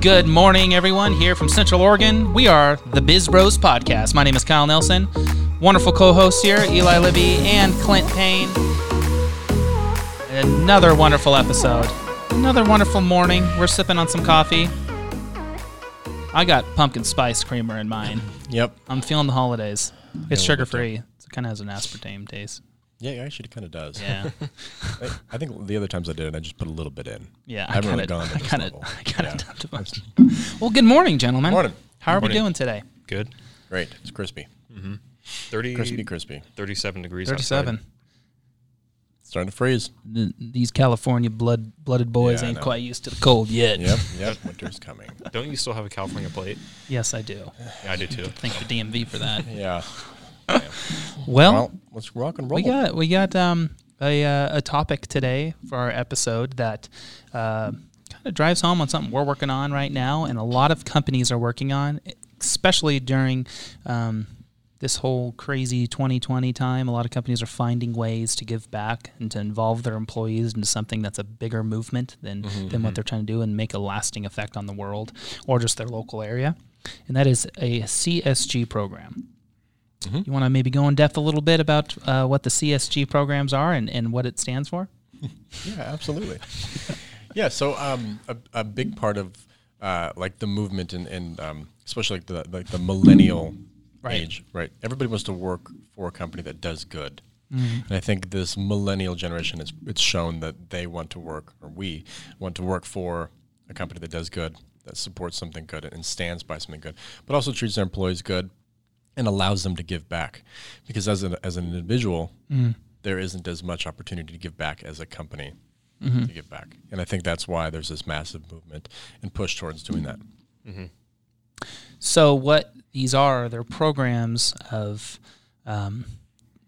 Good morning, everyone, here from Central Oregon. We are the Biz Bros Podcast. My name is Kyle Nelson. Wonderful co hosts here, Eli Libby and Clint Payne. Another wonderful episode. Another wonderful morning. We're sipping on some coffee. I got pumpkin spice creamer in mine. Yep. I'm feeling the holidays. It's sugar free. It kind of has an aspartame taste. Yeah, it actually kind of does. Yeah. I, I think the other times I did it, I just put a little bit in. Yeah, I haven't really kinda- gone to I this kinda- level. I kind of Yeah. dumped a bunch. Well, good morning, gentlemen. Morning. How are we doing today? Good. Great. It's crispy. Mm-hmm. 30, Crispy, crispy. 37 degrees 37. outside. It's starting to freeze. Th- These California blood blooded boys Yeah, I ain't know. quite used to the cold yet. Yep. Yep. Winter's coming. Don't you still have a California plate? Yes, I do. Yeah, I do too. Thank the DMV for that. Yeah. Well, Well, let's rock and roll. we got we got um, a uh, a topic today for our episode that uh, kind of drives home on something we're working on right now, and a lot of companies are working on, especially during. Um, this whole crazy 2020 time, a lot of companies are finding ways to give back and to involve their employees into something that's a bigger movement than, than what they're trying to do and make a lasting effect on the world or just their local area. And that is a CSG program. You want to maybe go in depth a little bit about uh, what the CSG programs are and, and what it stands for? Yeah, absolutely. yeah, so um, a, a big part of uh, like the movement and, and um, especially like the like the millennial Right. age, right? Everybody wants to work for a company that does good. And I think this millennial generation is it's shown that they want to work or we want to work for a company that does good, that supports something good and stands by something good, but also treats their employees good and allows them to give back. Because as an as an individual, there isn't as much opportunity to give back as a company to give back. And I think that's why there's this massive movement and push towards doing that. So, what these are, they're programs of um,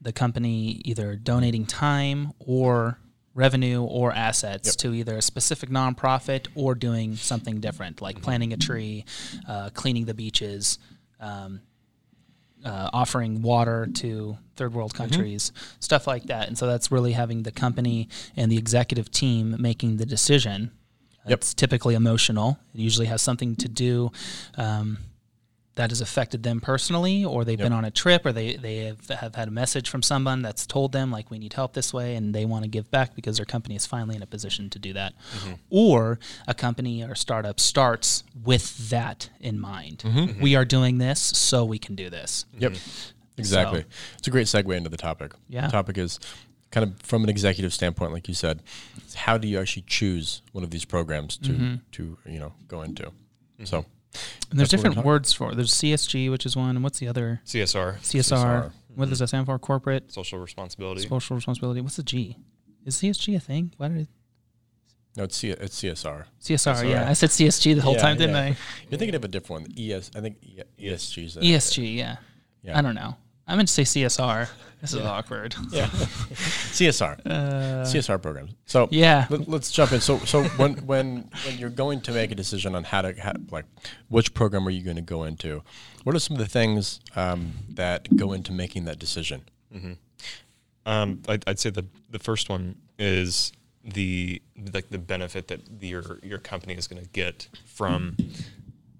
the company either donating time or revenue or assets Yep. to either a specific nonprofit or doing something different, like planting a tree, uh, cleaning the beaches, um, uh, offering water to third world countries, stuff like that. And so that's really having the company and the executive team making the decision. Yep. It's typically emotional. It usually has something to do um, that has affected them personally, or they've been on a trip, or they, they have, have had a message from someone that's told them, like, we need help this way, and they want to give back because their company is finally in a position to do that. Mm-hmm. Or a company or startup starts with that in mind. Mm-hmm. We are doing this, so we can do this. Yep. Exactly. It's a great segue into the topic. Yeah. The topic is kind of from an executive standpoint, like you said, how do you actually choose one of these programs to mm-hmm. to you know go into? So And there's That's different words for it. There's CSG, which is one, and what's the other? CSR, CSR. CSR. What does that stand for? Corporate social responsibility. social responsibility. What's the G? Is CSG a thing? Why did it, no, it's C- it's CSR. CSR? Yeah, I said CSG the whole Yeah, time, didn't yeah. I? You're thinking of a different one. ES. I think E- ESG is. a- ESG. Yeah. Yeah. I don't know. I meant to say CSR. This is awkward. Yeah. CSR. Uh, CSR programs. So yeah. Let, us jump in. So, so when when when you're going to make a decision on how to how, like which program are you going to go into, what are some of the things um, that go into making that decision? Um, I'd, I'd say the the first one is the like the benefit that your your company is going to get from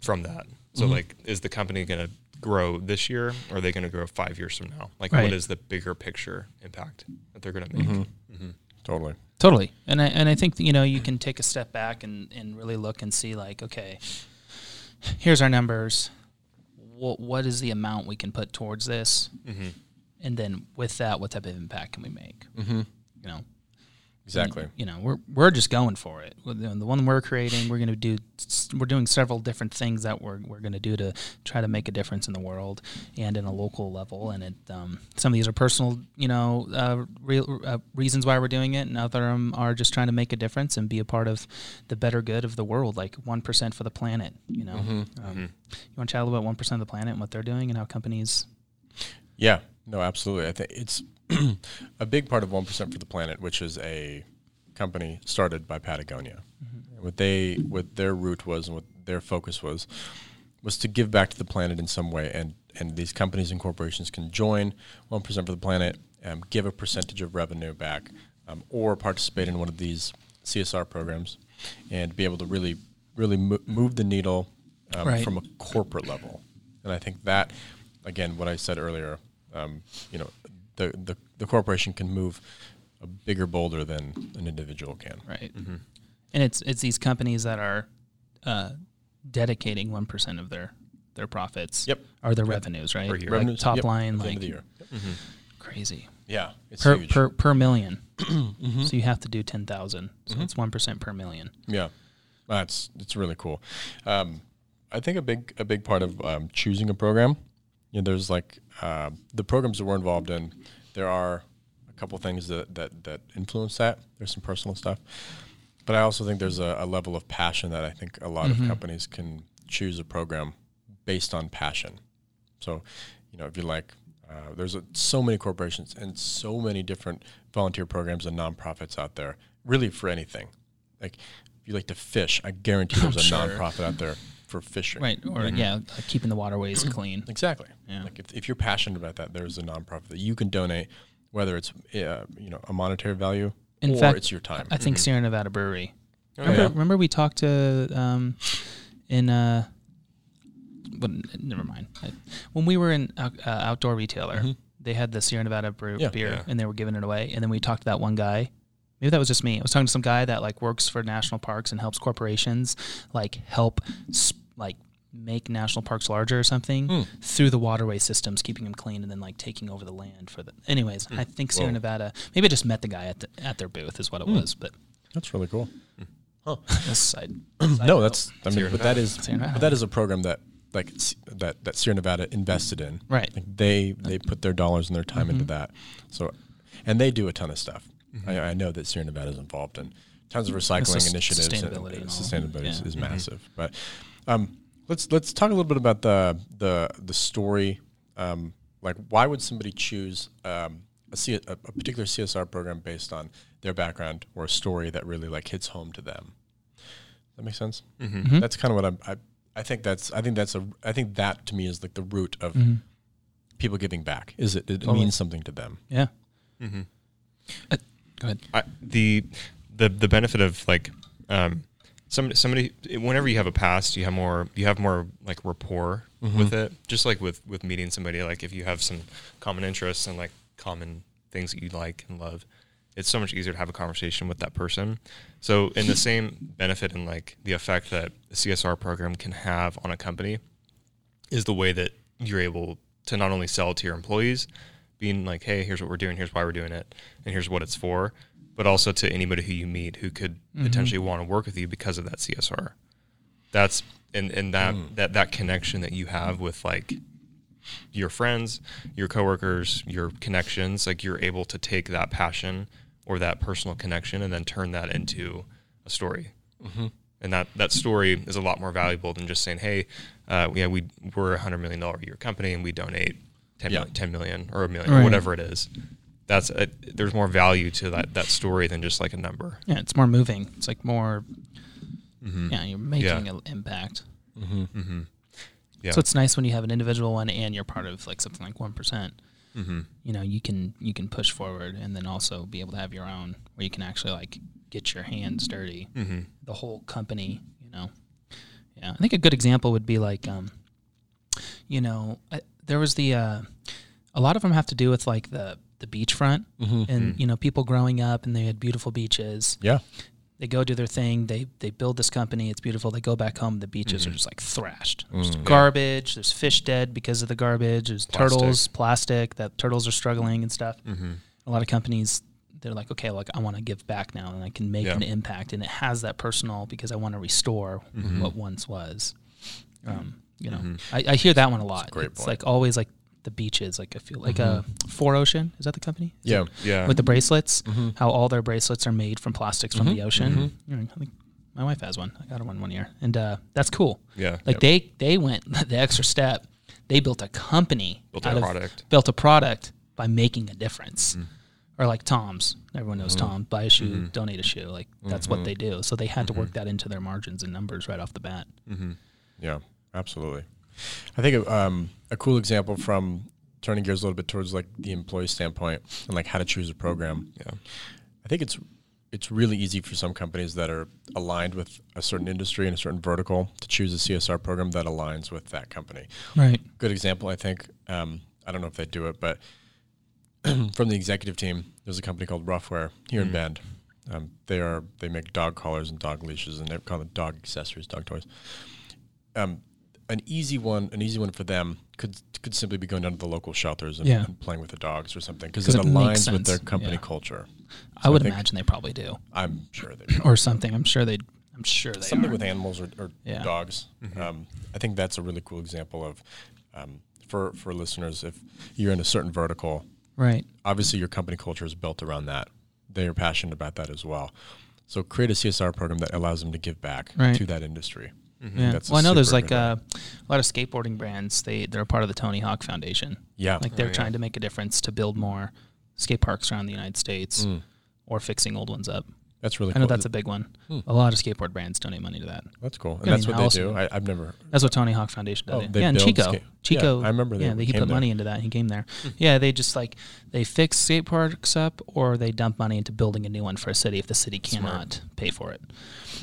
from that. So like, is the company going to grow this year, or are they going to grow five years from now? Like, Right. what is the bigger picture impact that they're going to make? Totally. Totally. And I and I think you know you can take a step back and, and really look and see like okay, here's our numbers. What what is the amount we can put towards this? Mm-hmm. And then with that, what type of impact can we make? Mm-hmm. You know, Exactly. you know we're we're just going for it. The the one we're creating we're going to do we're doing several different things that we're, we're going to do to try to make a difference in the world and in a local level. And it um, some of these are personal you know uh, real, uh, reasons why we're doing it and other of 'em are just trying to make a difference and be a part of the better good of the world like 1% for the planet you know? Um, you want to chat about 1% of the planet and what they're doing and how companies Yeah. No, absolutely. I think it's a big part of One Percent for the Planet, which is a company started by Patagonia. And what they what their root was and what their focus was was to give back to the planet in some way and and these companies and corporations can join 1% for the planet um, give a percentage of revenue back um, or participate in one of these csr programs and be able to really really mo- move the needle um, Right. from a corporate level. And I think that, again, what I said earlier, um, you know, the, the the corporation can move a bigger boulder than an individual can. Right. And it's it's these companies that are uh, dedicating one percent of their their profits. Yep. Or their revenues, right? Per year. Like Revenues, top yep, line, at the like end of the year. Yep. crazy. Yeah, it's Per, huge. per per 1000000 Mm-hmm. So you have to do ten thousand. So it's one percent per million. Yeah, that's it's really cool. Um, I think a big a big part of um, choosing a program, you know, there's like uh, the programs that we're involved in. There are a couple things that that that influence that. There's some personal stuff, but I also think there's a, a level of passion that I think a lot of companies can choose a program based on passion. So, you know, if you like, uh, there's a, so many corporations and so many different volunteer programs and nonprofits out there, really for anything. Like, if you like to fish, I guarantee there's a Sure. nonprofit out there for fishing. Right. Or yeah, like keeping the waterways clean. Exactly. Yeah. Like, if, if you're passionate about that, there's a nonprofit that you can donate, whether it's uh, you know a monetary value In or fact, it's your time. I think Sierra Nevada Brewery. Oh, remember, yeah. remember we talked to um, in uh, but never mind. I, when we were in uh, outdoor retailer, they had the Sierra Nevada brew Mm-hmm. Yeah. beer, Yeah. and they were giving it away. And then we talked to that one guy. Maybe that was just me. I was talking to some guy that like works for national parks and helps corporations like help s- like make national parks larger or something Hmm. through the waterway systems, keeping them clean, and then like taking over the land for the. Anyways, I think Sierra. Whoa. Nevada. Maybe I just met the guy at the, at their booth is what it was, but That's really cool. this side. no, that's I mean, Sierra but that Nevada. is but that is a program that like that that Sierra Nevada invested in. Right. Like they they put their dollars and their time into Mm-hmm. that. So, and they do a ton of stuff. I, I know that Sierra Nevada is involved in tons of recycling sus- initiatives. sustainability and, and all. sustainability is, Yeah. Mm-hmm. massive. But um, let's let's talk a little bit about the the the story. Um, like, why would somebody choose um, a, C, a, a particular CSR program based on their background or a story that really like hits home to them? That makes sense. Mhm. That's kind of what I'm, I. I think that's. I think that's a. I think that to me is like the root of Mhm. people giving back. Is it? It Totally. means something to them. Yeah. Mm-hmm. Uh, go ahead. I, the the the benefit of like um somebody somebody whenever you have a past you have more you have more like rapport with it. Just like with with meeting somebody like if you have some common interests and like common things that you like and love it's so much easier to have a conversation with that person. So in the same benefit and like the effect that a csr program can have on a company is the way that you're able to not only sell to your employees, being like, hey, here's what we're doing, here's why we're doing it, and here's what it's for, but also to anybody who you meet who could mm-hmm. potentially want to work with you because of that CSR. That's and and that mm. that that connection that you have with like your friends, your coworkers, your connections, like you're able to take that passion or that personal connection and then turn that into a story. Mm-hmm. And that that story is a lot more valuable than just saying, "Hey, uh, yeah, we we're a hundred million dollar a year company and we donate 10, Yeah. 10 million or a million Right. or whatever it is." That's a, there's more value to that that story than just like a number. Yeah, it's more moving. It's like more. Yeah, you're making Yeah. an impact. Mm-hmm. Yeah. So it's nice when you have an individual one and you're part of like something like one mm-hmm. You know, you can you can push forward and then also be able to have your own where you can actually like get your hands dirty. Mm-hmm. The whole company, you know. Yeah, I think a good example would be like, um, you know, I, there was the uh, a lot of them have to do with like the the beachfront and you know people growing up and they had beautiful beaches Yeah. they go do their thing. They they build this company. It's beautiful. They go back home. The beaches Mm-hmm. are just like thrashed. There's Mm. garbage. There's fish dead because of the garbage. There's Plastic. turtles, plastic. That turtles are struggling and stuff. Mm-hmm. A lot of companies they're like, okay, like I want to give back now and I can make Yeah. an impact, and it has that personal because I want to restore Mm-hmm. what once was. Um, you know, I, I hear that one a lot. great it's point. like always like the beaches. Like I feel like uh, 4ocean is that the company? Is Yeah. Yeah. with the bracelets, Mhm. how all their bracelets are made from plastics from the Mhm, ocean. mhm. I my wife has one. I got her one one year, and uh, that's cool. yeah. Like they they went the extra step. They built a company, Built a of- product. built a product by making a difference. Mm-hmm. Or like Tom's, everyone knows Tom. Buy a shoe, donate a shoe. Like that's what they do. So they had to work that into their margins and numbers right off the bat. Yeah, absolutely. I think um, a cool example from turning gears a little bit towards like the employee standpoint and like how to choose a program. Yeah. I think it's it's really easy for some companies that are aligned with a certain industry and a certain vertical to choose a CSR program that aligns with that company. Right. Good example, I think. Um, I don't know if they do it, but from the executive team, there's a company called Ruffwear here in Bend. Um, they are they make dog collars and dog leashes, and they call them dog accessories, dog toys. Um, an easy one, an easy one for them could could simply be going down to the local shelters and, Yeah. and playing with the dogs or something because it it aligns with their company yeah. culture. I So would think- imagine they probably do, I'm sure they do. or something. I'm sure they. I'm sure they. something are. with animals or, or Yeah. dogs. Um, I think that's a really cool example of um, for for listeners. If you're in a certain vertical, Right. obviously your company culture is built around that. They are passionate about that as well. So create a CSR program that allows them to give back Right. to that industry. Yeah. That's a well, I know there's like good uh, a lot of skateboarding brands. They they're a part of the Tony Hawk Foundation. Yeah, Like they're Oh, yeah. trying to make a difference to build more skate parks around the United States Mm. or fixing old ones up. That's really. I know cool. that's a big one. Hmm. A lot of skateboard brands donate money to that. that's cool, and I that's mean, what they do. I, I've never. That's what Tony Hawk Foundation does. Oh, yeah, and Chico, skate- Chico. Yeah, I remember they Yeah, they, he put there. money into that. He came there. yeah, they just like they fix skate parks up, or they dump money into building a new one for a city if the city Smart. cannot pay for it.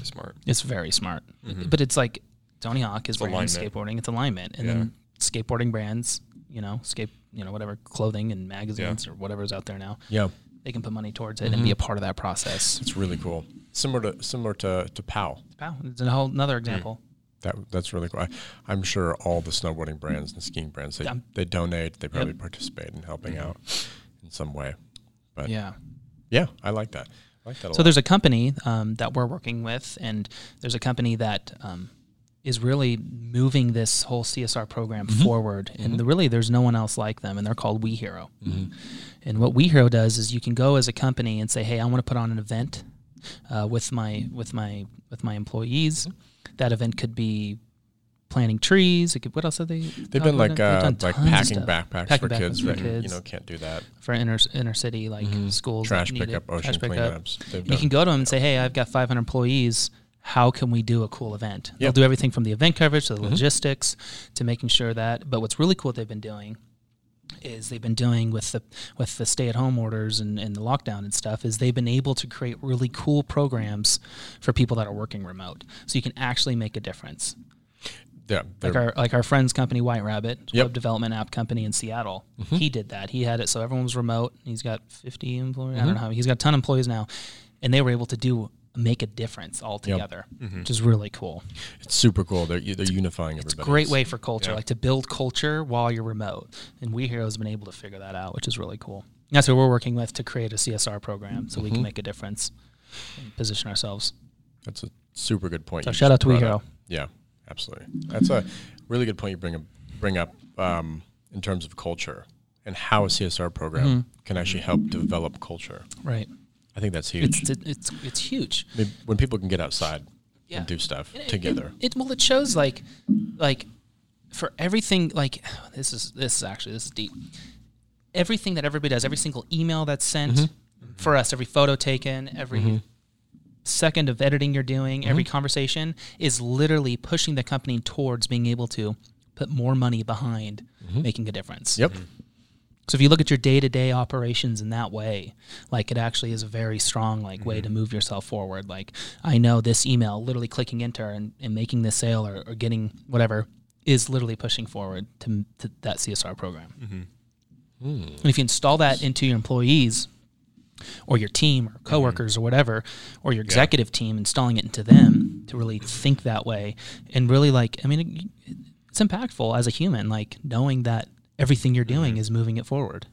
Smart. It's very smart. Mhm. But it's like Tony Hawk is brand skateboarding. It's alignment, and then skateboarding brands, you know, skate, you know, whatever clothing and magazines or whatever's out there now, Yeah, they can put money towards it and be Mhm. a part of that process. it's really cool. Similar to similar to to POW. Wow, it's a whole another example. That that's really cool. I, I'm sure all the snowboarding brands and skiing brands they, Yeah. they donate. They probably participate in helping out in some way. But yeah, Yeah. I like that. I like that a So lot. there's a company um, that we're working with, and there's a company that um, is really moving this whole CSR program Mm-hmm. forward. And the, really, there's no one else like them, and they're called WeHero. Mhm. And what WeHero does is you can go as a company and say, "Hey, I want to put on an event uh, with my with my with my employees." That event could be planting trees. It could, what else have they? They've done? been like They've uh, like packing backpacks Packing for backpacks kids for that kids. you know can't do that. for inner inner city like Mhm. schools. Trash pickup, ocean Trash pickup. cleanups. You done- can go to them and say, "Hey, I've got 500 employees. How can we do a cool event?" They'll do everything from the event coverage to the Mhm. logistics to making sure that. But what's really cool they've been doing is they've been doing with the with the stay at home orders and, and the lockdown and stuff is they've been able to create really cool programs for people that are working remote so you can actually make a difference yeah, like our like our friend's company White Rabbit Yep. web development app company in Seattle. Mhm. He did that. He had it so everyone was remote. He's got 50 employees. I Mhm. don't know how he's got a ton of employees now, and they were able to do make a difference all together, Mhm. which is really cool. it's super cool. They're they're unifying It's a great way for culture, Yeah. like to build culture while you're remote. And WeHero has been able to figure that out, which is really cool. And that's what we're working with to create a CSR program so we can Mhm. make a difference and position ourselves. That's a super good point. So shout out to We brought Hero. up. Yeah, absolutely. That's a really good point you bring up, bring up um, in terms of culture and how a CSR program Mhm. can actually help develop culture. Right. I think that's huge. It's it's it's huge. I mean, when people can get outside Yeah. and do stuff And it- together. It, it well, it shows like, like, for everything. Like this is this is actually this is deep. Everything that everybody does, every single email that's sent Mm-hmm. for us, every photo taken, every second of editing you're doing, every Mm-hmm. conversation is literally pushing the company towards being able to put more money behind making a difference. Mm-hmm. Yep. So if you look at your day to day operations in that way, like it actually is a very strong like way Mm-hmm. to move yourself forward. Like I know this email, literally clicking enter and, and making this sale or, or getting whatever is literally pushing forward to, to that CSR program. Mm-hmm. Mm. And if you install that into your employees or your team or coworkers or whatever, or your executive team, installing it into them to really think that way and really like, I mean, it, it's impactful as a human, like knowing that everything you're doing is moving it forward.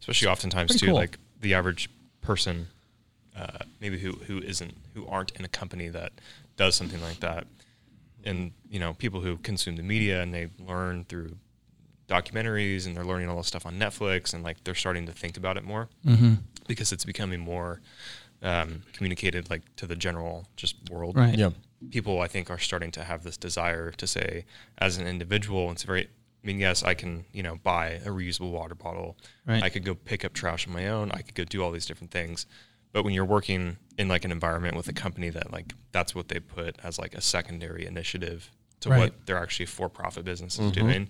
especially oftentimes Pretty too cool. like the average person uh, maybe who who isn't who aren't in a company that does something like that and you know people who consume the media and they learn through documentaries and they're learning all this stuff on netflix and like they're starting to think about it more Mm-hmm. because it's becoming more um, communicated like to the general just world Right. Yeah. people I think are starting to have this desire to say, as an individual, it's very. I mean, yes, I can you know buy a reusable water bottle. Right. I could go pick up trash on my own. I could go do all these different things. But when you're working in like an environment with a company that like that's what they put as like a secondary initiative to Right. what they're actually for-profit business is Mhm. doing,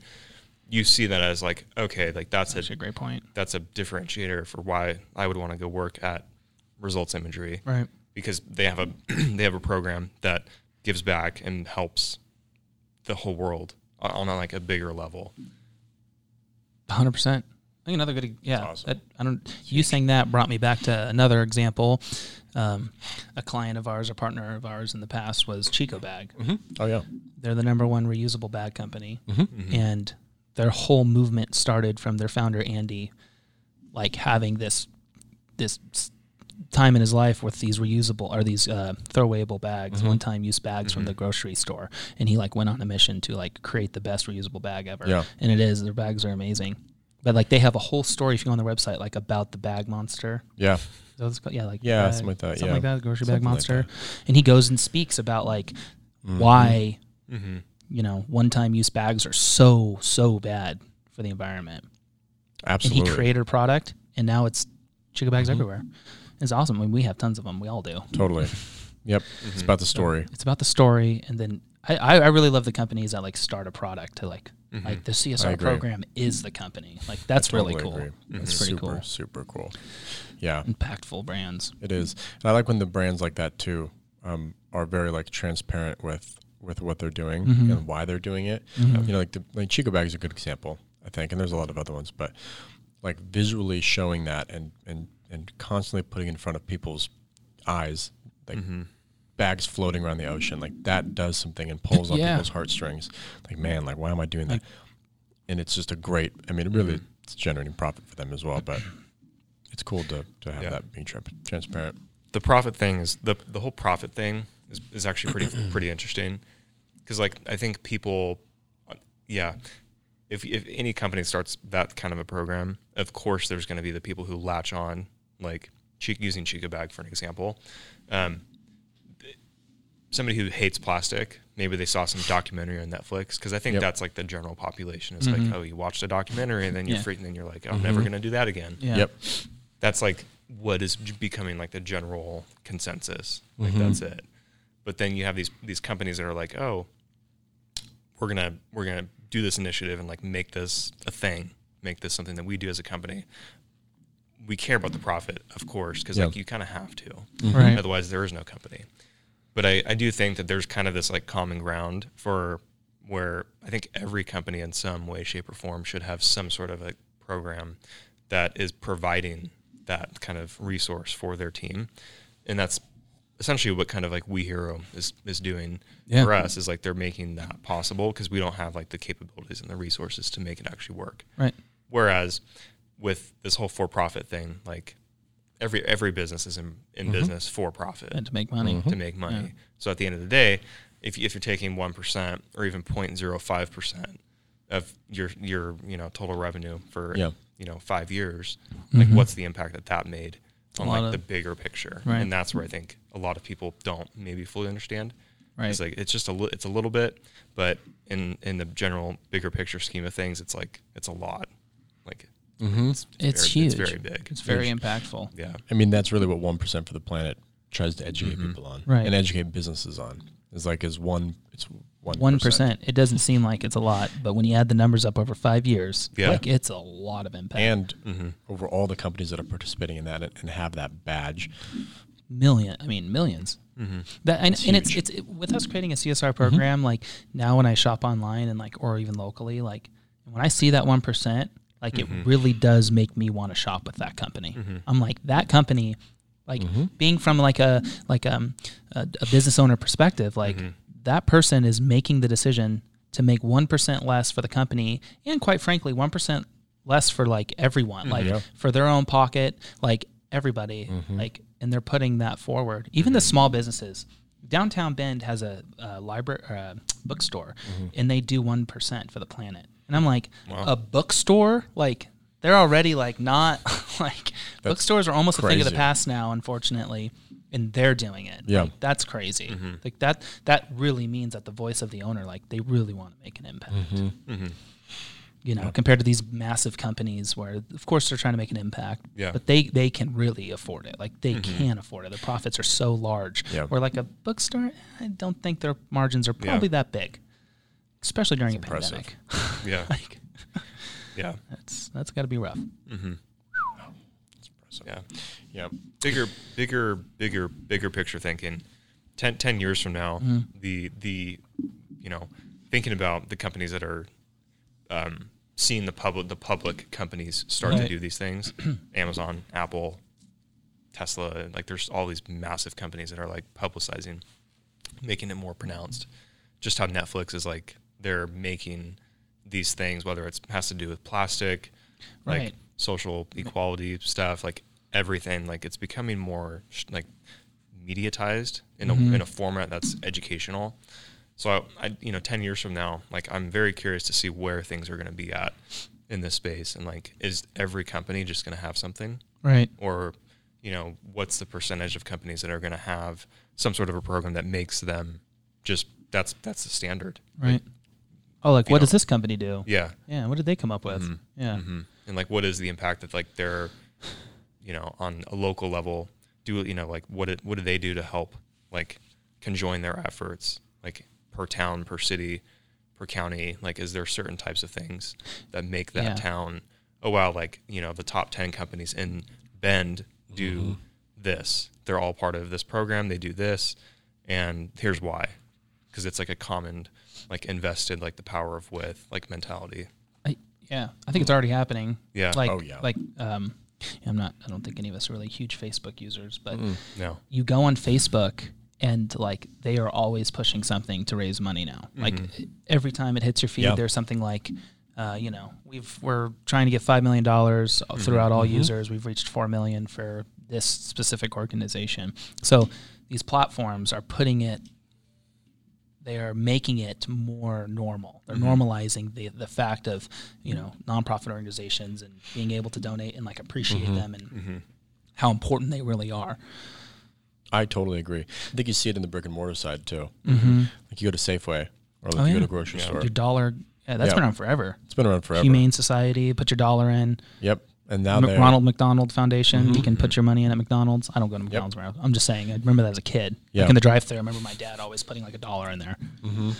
you see that as like okay, like that's That's a a great point. that's a differentiator for why I would want to go work at Results Imagery Right. because they have a they have a program that gives back and helps the whole world on, on like a bigger level. Hundred percent. I think another good, yeah. awesome. That, I don't. You saying that brought me back to another example. Um, a client of ours, a partner of ours in the past, was Chico Bag. Oh yeah. They're the number one reusable bag company, Mm-hmm. and their whole movement started from their founder Andy, like having this this time in his life with these reusable or these uh, throwawayable bags, Mm-hmm. one time use bags from the grocery store, and he like went on a mission to like create the best reusable bag ever. Yeah. and it is. Their bags are amazing. But like they have a whole story if you go on their website, like about the bag monster. Yeah. Is it's called? Yeah, like Yeah, bag- something like that, Something yeah. like that. Grocery Something bag monster, that. and he goes and speaks about like Mm-hmm. why Mm-hmm. you know one-time use bags are so so bad for the environment. Absolutely. And he created a product, and now it's Chico bags Mhm. everywhere. It's awesome. I mean, we have tons of them. We all do. Totally. Yep. Mm-hmm. It's about the story. It's about the story, and then I, I, I really love the companies that like start a product to like Mm-hmm. like the CSR program is the company. Like that's really cool. agree. That's It's pretty super, cool. Super cool. Yeah, Impactful brands. it is. And I like when the brands like that too um, are very like transparent with with what they're doing Mhm. and why they're doing it. Mhm. You know, like the like Chico bag is a good example, I think, and there's a lot of other ones, but like visually showing that and and and constantly putting in front of people's eyes like Mm-hmm. bags floating around the ocean like that does something and pulls on Yeah. people's heartstrings like man like why am i doing that and it's just a great i mean it really Mhm. it's generating profit for them as well but it's cool to, to have Yeah. that being tra- transparent the profit thing is the the whole profit thing is, is actually pretty pretty interesting because like I think people, yeah, if if any company starts that kind of a program, of course there's going to be the people who latch on, like using Chico bag for an example. Um, somebody who hates plastic, maybe they saw some documentary on Netflix because I think Yep. that's like the general population. It's Mhm. like, oh, you watched a documentary and then you're Yeah. freaking, then you're like, oh, I'm never Mhm. going to do that again Yeah. yep that's like what is becoming like the general consensus. Like Mhm. that's it. But then you have these these companies that are like, oh, we're gonna we're gonna do this initiative and like make this a thing, make this something that we do as a company. We care about the profit, of course, because Yeah. like you kind of have to. Mm-hmm. Right. Otherwise, there is no company. But I, I do think that there's kind of this like common ground for where I think every company in some way, shape, or form should have some sort of a program that is providing that kind of resource for their team. And that's essentially what kind of like WeHero is, is doing Yeah. for us is like they're making that possible because we don't have like the capabilities and the resources to make it actually work. Right. Whereas with this whole for profit thing, like every every business is in, in business for profit And to make money. Mhm. to make money. Yeah. So at the end of the day, if you- if you're taking one percent or even 0.05 percent of your your you know total revenue for Yeah. you know five years, like Mhm. what's the impact that that made on like of- the bigger picture? Right. And that's where I think a lot of people don't maybe fully understand. Right. It's like it's just a li- it's a little bit, but in in the general bigger picture scheme of things, it's like it's a lot. Like mm-hmm. it's, It's very, huge. It's very big. It's very impactful. yeah. i mean that's really what 1% for the planet tries to educate Mhm. people on Right. and educate businesses on is like is one it's one One percent. It doesn't seem like it's a lot, but when you add the numbers up over five years, Yeah. like it's a lot of impact. and hmm over all the companies that are participating in that and, and have that badge million. I mean, millions. hmm That and, It's and it's it's it, with us creating a CSR program. Like now, when I shop online and like or even locally, like when I see that one percent, like Mhm. it really does make me want to shop with that company. Mhm. I'm like that company, like Mhm. being from like a like um a, a business owner perspective, like Mhm. that person is making the decision to make one percent less for the company, and quite frankly, one percent less for like everyone, like Yeah. for their own pocket, like everybody, Mhm. like, and they're putting that forward. Even the small businesses. Downtown Bend has a, a library, or a bookstore, and they do one percent for the planet. And I'm like, Wow. a bookstore, like they're already like not like bookstores are almost a thing of the past now, unfortunately, and they're doing it. Yeah. Like, that's crazy. Mm-hmm. Like that that really means that the voice of the owner, like they really want to make an impact. hmm You know, compared to these massive companies where of course they're trying to make an impact. Yeah. But they they can really afford it. Like they Mhm. can afford it. The profits are so large. Yeah. Where like a bookstore, I don't think their margins are probably that big. Especially during a That's impressive. pandemic. Yeah. like Yeah. that's that's gotta be rough. hmm It's impressive. Yeah. Yeah. bigger, bigger, bigger, bigger picture thinking. 10, 10 years from now, Mm-hmm. the the you know thinking about the companies that are um, seeing the public the public companies start to do these things, Amazon, Apple, Tesla, like there's all these massive companies that are like publicizing, making it more pronounced. Just how Netflix is like they're making these things, whether it's has to do with plastic, like Right. social equality stuff, like everything. Like it's becoming more sh- like mediatized in a mm-hmm. in a format that's educational. So I, I, you know, ten years from now, like I'm very curious to see where things are going to be at in this space, and like, is every company just going to have something, Right. or you know, what's the percentage of companies that are going to have some sort of a program that makes them just that's that's the standard, Right. Oh, like what know- does this company do? Yeah, Yeah. What did they come up with? Mhm. Yeah. hmm and like what is the impact that like they're, you know, on a local level do you know like what it, what do they do to help like conjoin their efforts like per town per city per county like is there certain types of things that make that Yeah. town oh wow like you know the top 10 companies in bend do this they're all part of this program they do this and here's why because it's like a common like invested like the power of with like mentality I, yeah. I think it's already happening. yeah Like, Oh, yeah. like, um, I'm not, I don't think any of us are really huge Facebook users, but no you go on Facebook and like they are always pushing something to raise money now. Like every time it hits your feed, Yeah. there's something like, uh, you know, we've we're trying to get five million dollars throughout all users. We've reached four million for this specific organization. So these platforms are putting it. They are making it more normal. They're mm-hmm. normalizing the the fact of you know nonprofit organizations and being able to donate and like appreciate mm-hmm. them and mm-hmm. how important they really are. I totally agree. I think you see it in the brick and mortar side too. Like you go to Safeway or like Mm-hmm. Oh, you yeah. go to a grocery Yeah. store. Your dollar, yeah, that's Yeah. been around forever. It's been around forever. Humane Society, put your dollar in. Yep. And now Mc- Ronald McDonald Foundation, Mm-hmm. you can put your money in at McDonald's. I don't go to McDonald's. around. I'm just saying. I remember that as a kid. Yeah. Like in the drive-thru, I remember my dad always putting like a dollar in there. and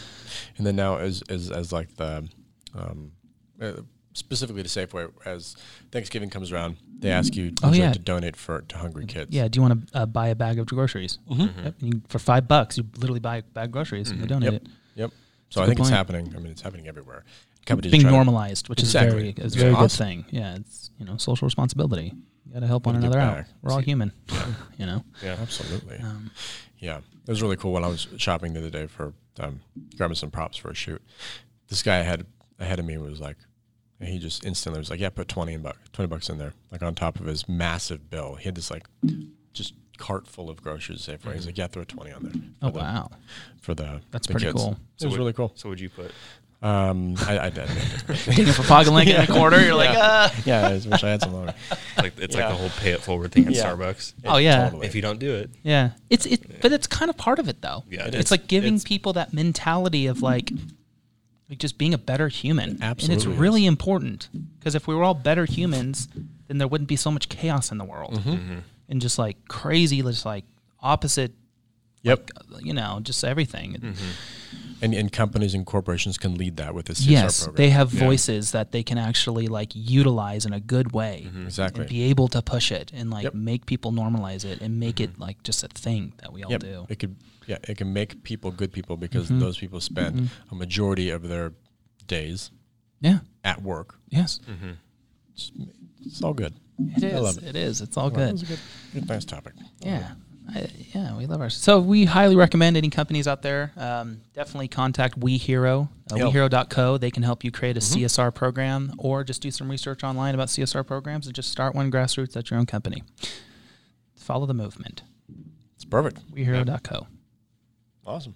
then now as as, as like the um, uh, specifically to Safeway as Thanksgiving comes around, they ask you Oh, you like yeah. to donate for to hungry kids. Yeah. Do you want to uh, buy a bag of groceries? Mm-hmm. Yep. You, for five bucks, you literally buy a bag of groceries and they donate Yep. it. Yep. So That's I think it's happening. I mean, it's happening everywhere. Companies Being normalized, which Exactly. is very, is It's a very good thing. Yeah. It's you know social responsibility. You got to help one Gotta another out. We're all See- human. you know. yeah Absolutely. Um, Yeah, it was really cool when I was shopping the other day for um, grabbing some props for a shoot. This guy ahead ahead of me was like, and he just instantly was like, "Yeah, put twenty bucks, twenty bucks in there, like on top of his massive bill." He had this like, just cart full of groceries. Safeway. Mm-hmm. He's like, "Yeah, throw twenty on there." oh the- wow, For the that's the pretty kids." cool. It was what- really cool. so would you put Um, I, I did. Taking for pocket link in a quarter, you're like, Yeah. ah. yeah, I wish I had some longer. like it's Yeah. like the whole pay it forward thing at Yeah. Starbucks. Oh, yeah. Totally. If you don't do it, Yeah, it's it, but it's kind of part of it though. Yeah, it it's is. like giving It's- people that mentality of like, like just being a better human. Absolutely, and absolutely it's is. really important because if we were all better humans, then there wouldn't be so much chaos in the world Mm-hmm. and just like crazy, just like opposite. Yep. like, you know, just everything. Mm-hmm. And, and companies and corporations can lead that with the CSR Yes, program. they have Yeah. voices that they can actually like utilize in a good way. Mm-hmm. exactly. And be able to push it and like Yep. make people normalize it and make it mm-hmm. like just a thing that we all Yep. do. It could yeah, it can make people good people because Mm-hmm. those people spend mm-hmm. a majority of their days Yeah. at work. Yes. It's, it's all good. It is. I love it. It is. It's all Well, that good. was a good, good nice topic. Yeah. I, yeah, we love our. So we highly recommend any companies out there. Um, definitely contact WeHero, uh, Yep. WeHero.co. They can help you create a CSR program, or just do some research online about CSR programs and just start one grassroots at your own company. Follow the movement. It's perfect. WeHero.co. Awesome.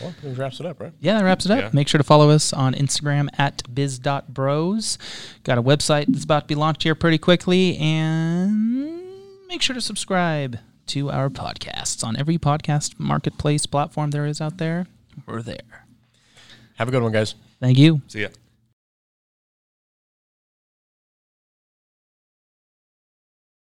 Well, that wraps it up, right? Yeah, that wraps it up. Yeah. Make sure to follow us on Instagram at biz.bros. Got a website that's about to be launched here pretty quickly. And make sure to subscribe to our podcasts on every podcast marketplace platform there is out there. We're there. Have a good one, guys. Thank you. see ya.